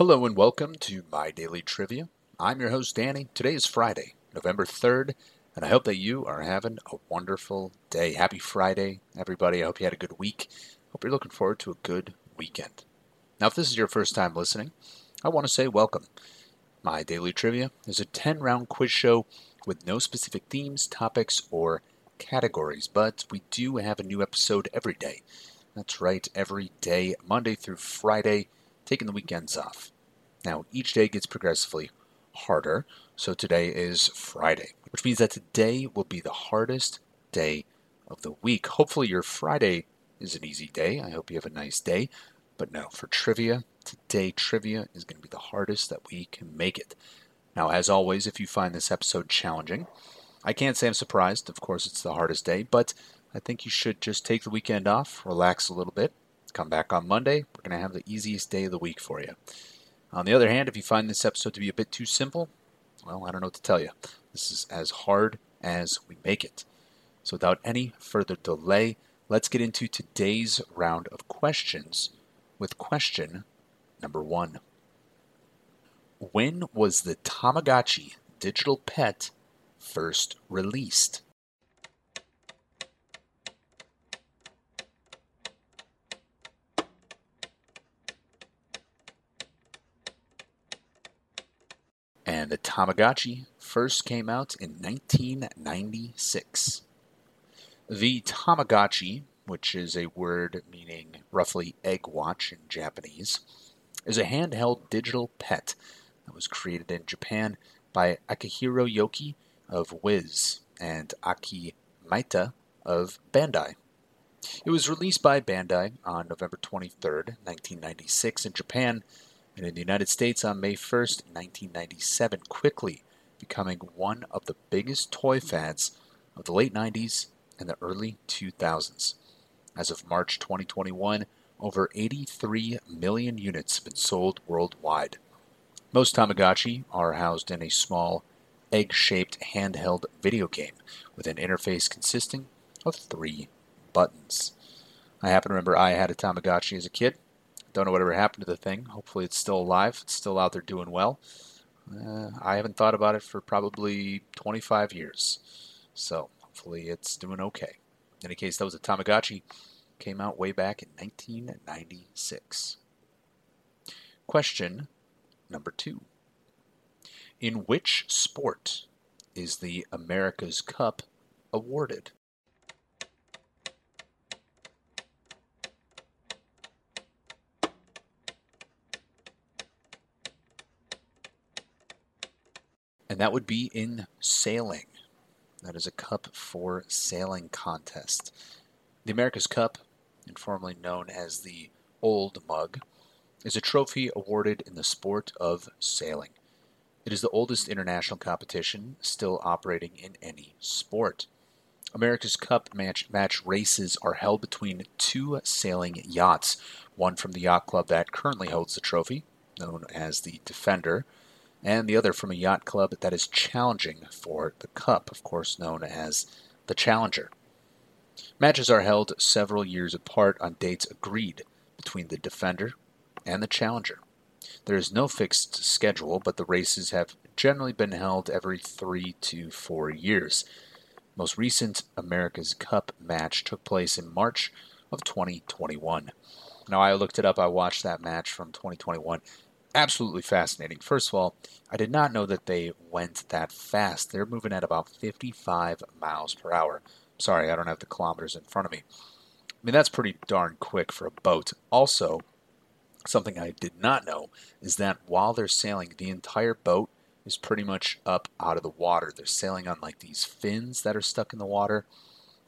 Hello and welcome to My Daily Trivia. I'm your host, Danny. Today is Friday, November 3rd, and I hope that you are having a wonderful day. Happy Friday, everybody. I hope you had a good week. Hope you're looking forward to a good weekend. Now, if this is your first time listening, I want to say welcome. My Daily Trivia is a 10 round quiz show with no specific themes, topics, or categories, but we do have a new episode every day. That's right, every day, Monday through Friday taking the weekends off. Now, each day gets progressively harder, so today is Friday, which means that today will be the hardest day of the week. Hopefully, your Friday is an easy day. I hope you have a nice day. But no, for trivia, today trivia is going to be the hardest that we can make it. Now, as always, if you find this episode challenging, I can't say I'm surprised. Of course, it's the hardest day, but I think you should just take the weekend off, relax a little bit, Come back on Monday. We're going to have the easiest day of the week for you. On the other hand, if you find this episode to be a bit too simple, well, I don't know what to tell you. This is as hard as we make it. So, without any further delay, let's get into today's round of questions with question number one. When was the Tamagotchi digital pet first released? The Tamagotchi first came out in 1996. The Tamagotchi, which is a word meaning roughly egg watch in Japanese, is a handheld digital pet that was created in Japan by Akihiro Yokoi of Wiz and Aki Maita of Bandai. It was released by Bandai on November 23, 1996 in Japan and in the United States on May 1st, 1997, quickly becoming one of the biggest toy fads of the late 90s and the early 2000s. As of March 2021, over 83 million units have been sold worldwide. Most Tamagotchi are housed in a small, egg shaped handheld video game with an interface consisting of three buttons. I happen to remember I had a Tamagotchi as a kid. Don't know whatever happened to the thing. Hopefully, it's still alive. It's still out there doing well. Uh, I haven't thought about it for probably 25 years. So, hopefully, it's doing okay. In any case, that was a Tamagotchi. Came out way back in 1996. Question number two In which sport is the America's Cup awarded? And that would be in sailing. That is a cup for sailing contest. The America's Cup, informally known as the Old Mug, is a trophy awarded in the sport of sailing. It is the oldest international competition still operating in any sport. America's Cup match, match races are held between two sailing yachts, one from the yacht club that currently holds the trophy, known as the Defender, and the other from a yacht club that is challenging for the Cup, of course known as the Challenger. Matches are held several years apart on dates agreed between the Defender and the Challenger. There is no fixed schedule, but the races have generally been held every three to four years. Most recent America's Cup match took place in March of 2021. Now, I looked it up, I watched that match from 2021 absolutely fascinating. First of all, I did not know that they went that fast. They're moving at about 55 miles per hour. Sorry, I don't have the kilometers in front of me. I mean, that's pretty darn quick for a boat. Also, something I did not know is that while they're sailing, the entire boat is pretty much up out of the water. They're sailing on like these fins that are stuck in the water.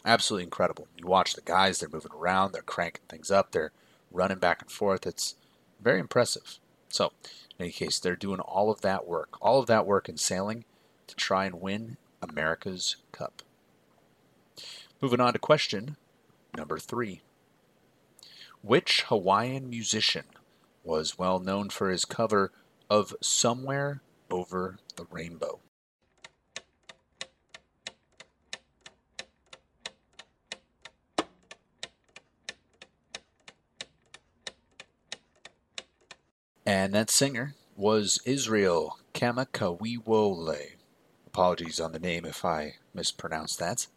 Absolutely incredible. You watch the guys, they're moving around, they're cranking things up, they're running back and forth. It's very impressive. So, in any case, they're doing all of that work, all of that work in sailing to try and win America's Cup. Moving on to question number three Which Hawaiian musician was well known for his cover of Somewhere Over the Rainbow? And that singer was Israel Kamakawiwo'ole. Apologies on the name if I mispronounced that.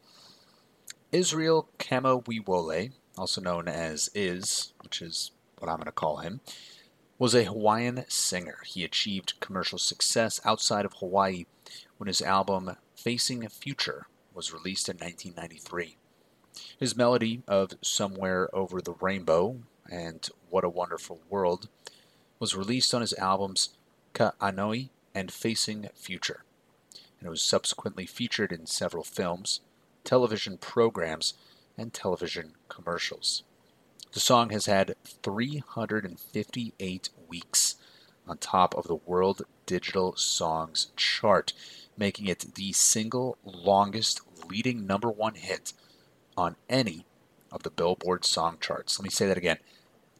Israel Kamakawiwo'ole, also known as Iz, which is what I'm going to call him, was a Hawaiian singer. He achieved commercial success outside of Hawaii when his album Facing Future was released in 1993. His melody of Somewhere Over the Rainbow and What a Wonderful World was released on his albums Ka'anoi and Facing Future, and it was subsequently featured in several films, television programs, and television commercials. The song has had 358 weeks on top of the World Digital Songs chart, making it the single longest leading number one hit on any of the Billboard song charts. Let me say that again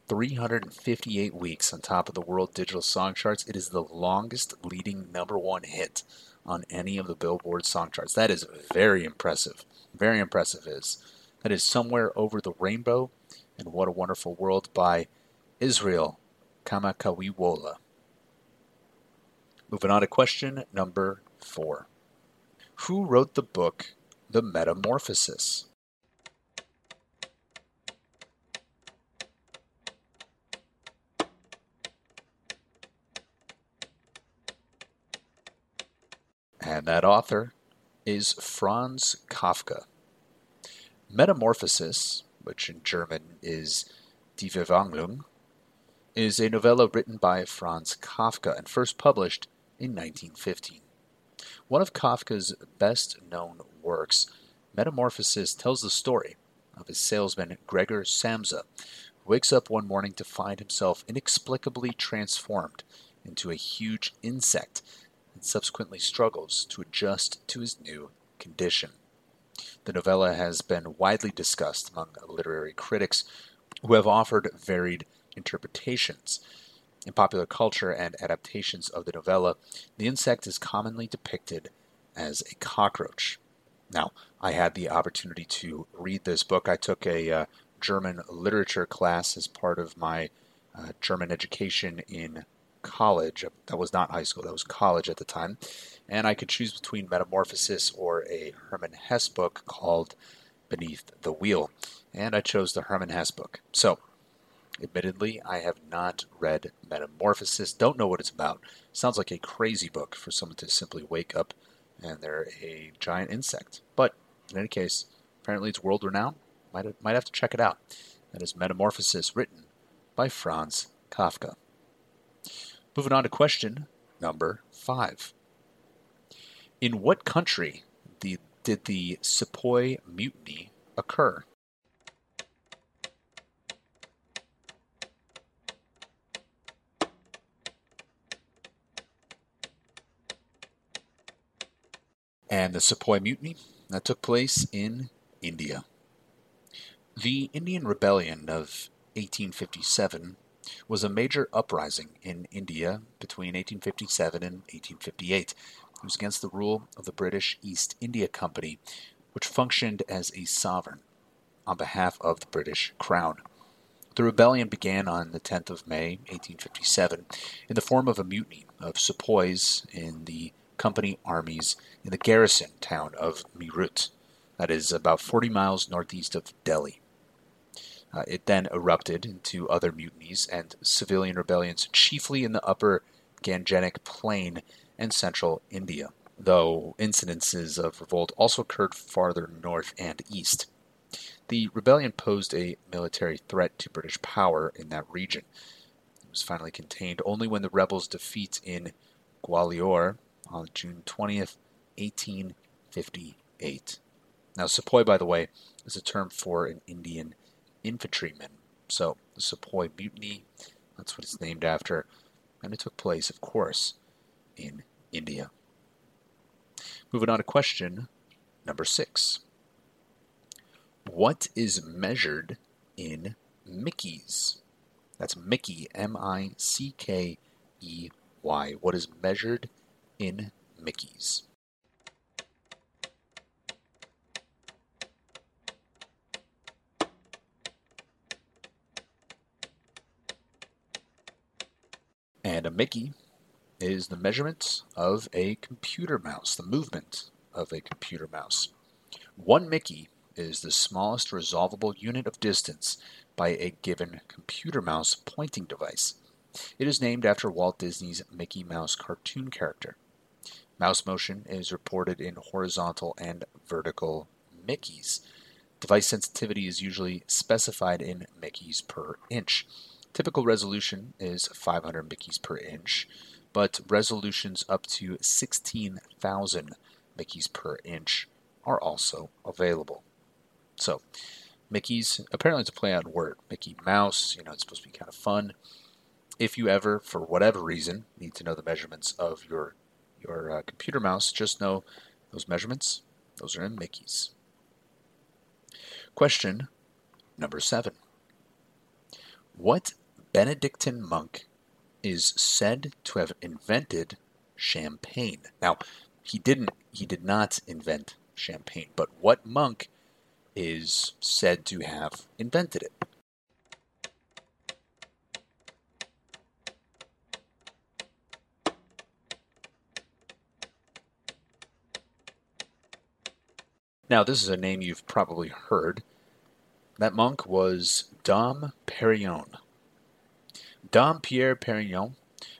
358 weeks on top of the World Digital Song charts. It is the longest leading number one hit on any of the Billboard song charts. That is very impressive. Very impressive is that is somewhere over the rainbow and What a Wonderful World by Israel Kamakawiwola. Moving on to question number four. Who wrote the book The Metamorphosis? And that author is Franz Kafka. Metamorphosis which in German is Die Verwandlung, is a novella written by Franz Kafka and first published in 1915. One of Kafka's best known works, Metamorphosis tells the story of his salesman Gregor Samsa, who wakes up one morning to find himself inexplicably transformed into a huge insect and subsequently struggles to adjust to his new condition. The novella has been widely discussed among literary critics who have offered varied interpretations. In popular culture and adaptations of the novella, the insect is commonly depicted as a cockroach. Now, I had the opportunity to read this book. I took a uh, German literature class as part of my uh, German education in college. That was not high school, that was college at the time and I could choose between Metamorphosis or a Hermann Hesse book called Beneath the Wheel, and I chose the Hermann Hesse book. So, admittedly, I have not read Metamorphosis, don't know what it's about. Sounds like a crazy book for someone to simply wake up and they're a giant insect. But in any case, apparently it's world renowned. Might have, might have to check it out. That is Metamorphosis, written by Franz Kafka. Moving on to question number five. In what country the, did the Sepoy Mutiny occur? And the Sepoy Mutiny that took place in India. The Indian Rebellion of 1857 was a major uprising in India between 1857 and 1858 it was against the rule of the British East India Company, which functioned as a sovereign on behalf of the British Crown. The rebellion began on the 10th of May, 1857, in the form of a mutiny of sepoys in the company armies in the garrison town of Meerut, that is about 40 miles northeast of Delhi. Uh, it then erupted into other mutinies and civilian rebellions, chiefly in the upper Gangetic Plain and central India, though incidences of revolt also occurred farther north and east. The rebellion posed a military threat to British power in that region. It was finally contained only when the rebels' defeat in Gwalior on June 20th, 1858. Now, sepoy, by the way, is a term for an Indian infantryman. So, the Sepoy Mutiny, that's what it's named after. And it took place, of course, in India. Moving on to question number six. What is measured in Mickeys? That's Mickey, M I C K E Y. What is measured in Mickeys? And a Mickey is the measurement of a computer mouse, the movement of a computer mouse. One Mickey is the smallest resolvable unit of distance by a given computer mouse pointing device. It is named after Walt Disney's Mickey Mouse cartoon character. Mouse motion is reported in horizontal and vertical Mickeys. Device sensitivity is usually specified in Mickeys per inch. Typical resolution is 500 Mickeys per inch, but resolutions up to 16,000 Mickeys per inch are also available. So, Mickey's apparently it's a play on word. Mickey Mouse, you know, it's supposed to be kind of fun. If you ever, for whatever reason, need to know the measurements of your your uh, computer mouse, just know those measurements. Those are in Mickey's. Question number seven. What Benedictine monk is said to have invented champagne? Now, he didn't. He did not invent champagne, but what monk is said to have invented it? Now, this is a name you've probably heard. That monk was Dom Perignon. Dom Pierre Perignon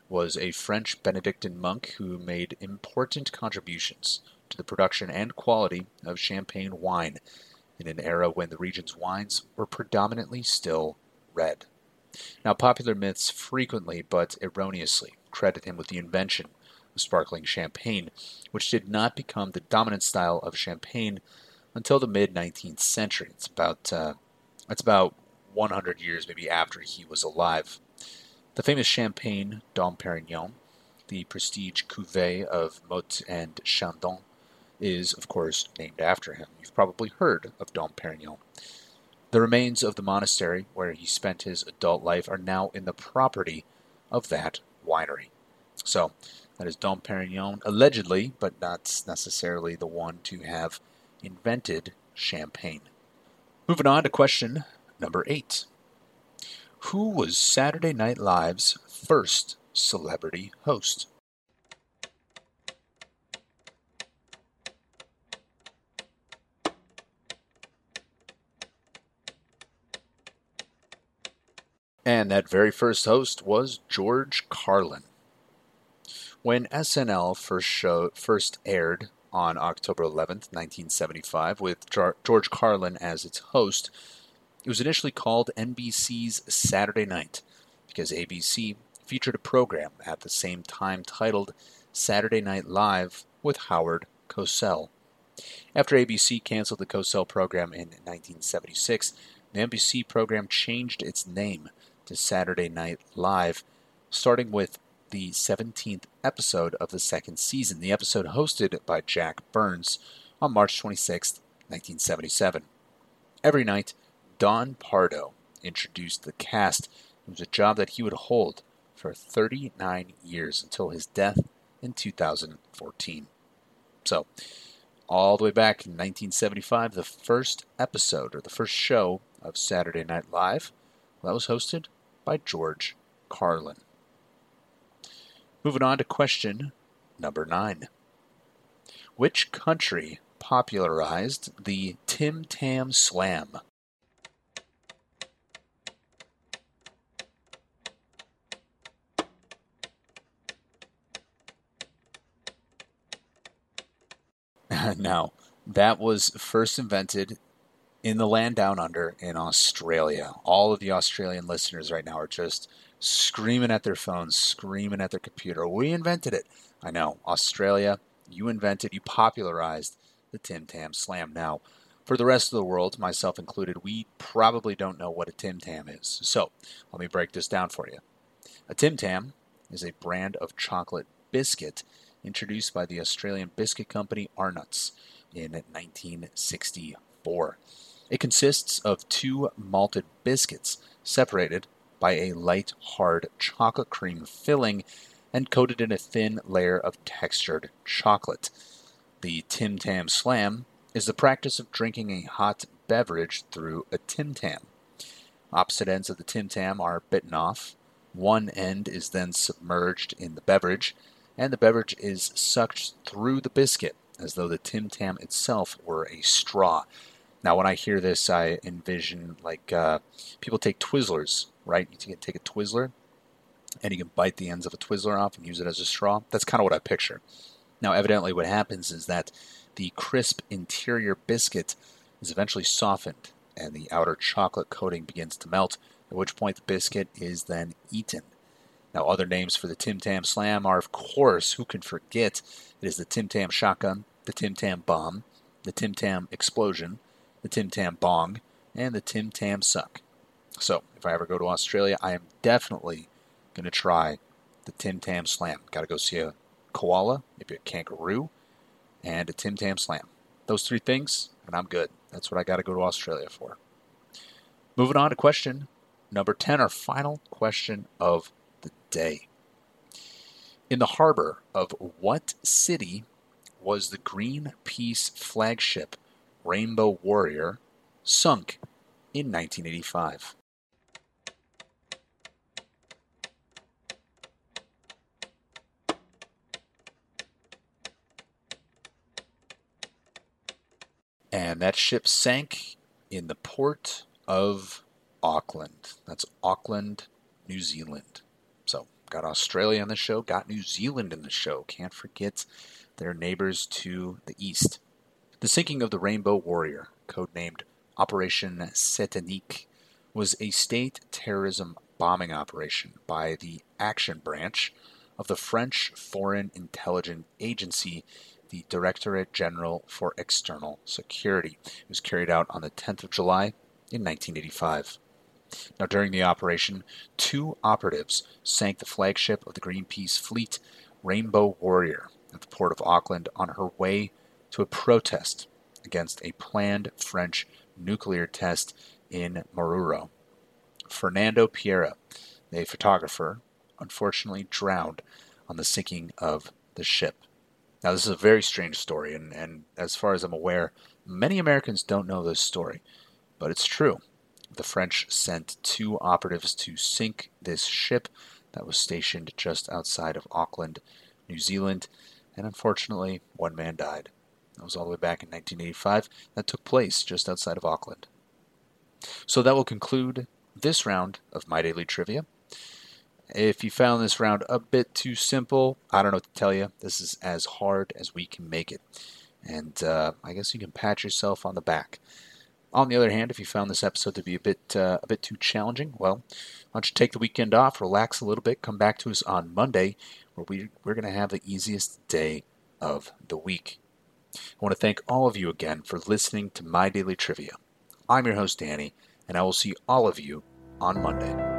was a French Benedictine monk who made important contributions to the production and quality of champagne wine in an era when the region's wines were predominantly still red. Now, popular myths frequently, but erroneously, credit him with the invention of sparkling champagne, which did not become the dominant style of champagne until the mid 19th century. It's about uh, it's about 100 years maybe after he was alive. The famous champagne Dom Perignon, the prestige cuvée of Moët and Chandon, is of course named after him. You've probably heard of Dom Perignon. The remains of the monastery where he spent his adult life are now in the property of that winery. So, that is Dom Perignon, allegedly, but not necessarily the one to have invented champagne. Moving on to question number eight Who was Saturday Night Live's first celebrity host? And that very first host was George Carlin. When SNL first show, first aired on October 11th, 1975, with George Carlin as its host, it was initially called NBC's Saturday Night because ABC featured a program at the same time titled Saturday Night Live with Howard Cosell. After ABC canceled the Cosell program in 1976, the NBC program changed its name to Saturday Night Live, starting with the 17th episode of the second season, the episode hosted by Jack Burns on March 26, 1977. Every night, Don Pardo introduced the cast. It was a job that he would hold for 39 years until his death in 2014. So, all the way back in 1975, the first episode or the first show of Saturday Night Live that was hosted by George Carlin. Moving on to question number nine. Which country popularized the Tim Tam Slam? now, that was first invented in the land down under in Australia. All of the Australian listeners right now are just screaming at their phones, screaming at their computer. We invented it. I know. Australia, you invented, you popularized the Tim Tam Slam. Now, for the rest of the world, myself included, we probably don't know what a Tim Tam is. So, let me break this down for you. A Tim Tam is a brand of chocolate biscuit introduced by the Australian biscuit company Arnott's in 1964. It consists of two malted biscuits separated by a light, hard chocolate cream filling and coated in a thin layer of textured chocolate. The Tim Tam Slam is the practice of drinking a hot beverage through a Tim Tam. Opposite ends of the Tim Tam are bitten off, One end is then submerged in the beverage, and the beverage is sucked through the biscuit as though the Tim Tam itself were a straw. Now, when I hear this, I envision like uh, people take Twizzlers, right? You can take a Twizzler and you can bite the ends of a Twizzler off and use it as a straw. That's kind of what I picture. Now, evidently, what happens is that the crisp interior biscuit is eventually softened and the outer chocolate coating begins to melt, at which point the biscuit is then eaten. Now, other names for the Tim Tam Slam are, of course, who can forget? It is the Tim Tam Shotgun, the Tim Tam Bomb, the Tim Tam Explosion, the Tim Tam Bong, and the Tim Tam Suck. So, if I ever go to Australia, I am definitely going to try the Tim Tam Slam. Got to go see a koala, maybe a kangaroo, and a Tim Tam Slam. Those three things, and I'm good. That's what I got to go to Australia for. Moving on to question number 10, our final question of the day. In the harbor of what city was the Greenpeace flagship Rainbow Warrior sunk in 1985? And that ship sank in the port of Auckland. That's Auckland, New Zealand. Got Australia on the show, got New Zealand in the show. Can't forget their neighbors to the east. The sinking of the Rainbow Warrior, codenamed Operation Satanique, was a state terrorism bombing operation by the Action Branch of the French Foreign Intelligence Agency the Directorate General for External Security. It was carried out on the 10th of July in 1985. Now, during the operation, two operatives sank the flagship of the Greenpeace fleet, Rainbow Warrior, at the port of Auckland on her way to a protest against a planned French nuclear test in Mururoa. Fernando Pereira, a photographer, unfortunately drowned on the sinking of the ship. Now, this is a very strange story, and, and as far as I'm aware, many Americans don't know this story, but it's true. The French sent two operatives to sink this ship that was stationed just outside of Auckland, New Zealand, and unfortunately, one man died. That was all the way back in 1985. That took place just outside of Auckland. So that will conclude this round of My Daily Trivia. If you found this round a bit too simple, I don't know what to tell you. This is as hard as we can make it. And uh, I guess you can pat yourself on the back. On the other hand, if you found this episode to be a bit uh, a bit too challenging, well, why don't you take the weekend off, relax a little bit, come back to us on Monday, where we we're going to have the easiest day of the week. I want to thank all of you again for listening to my daily trivia. I'm your host Danny, and I will see all of you on Monday.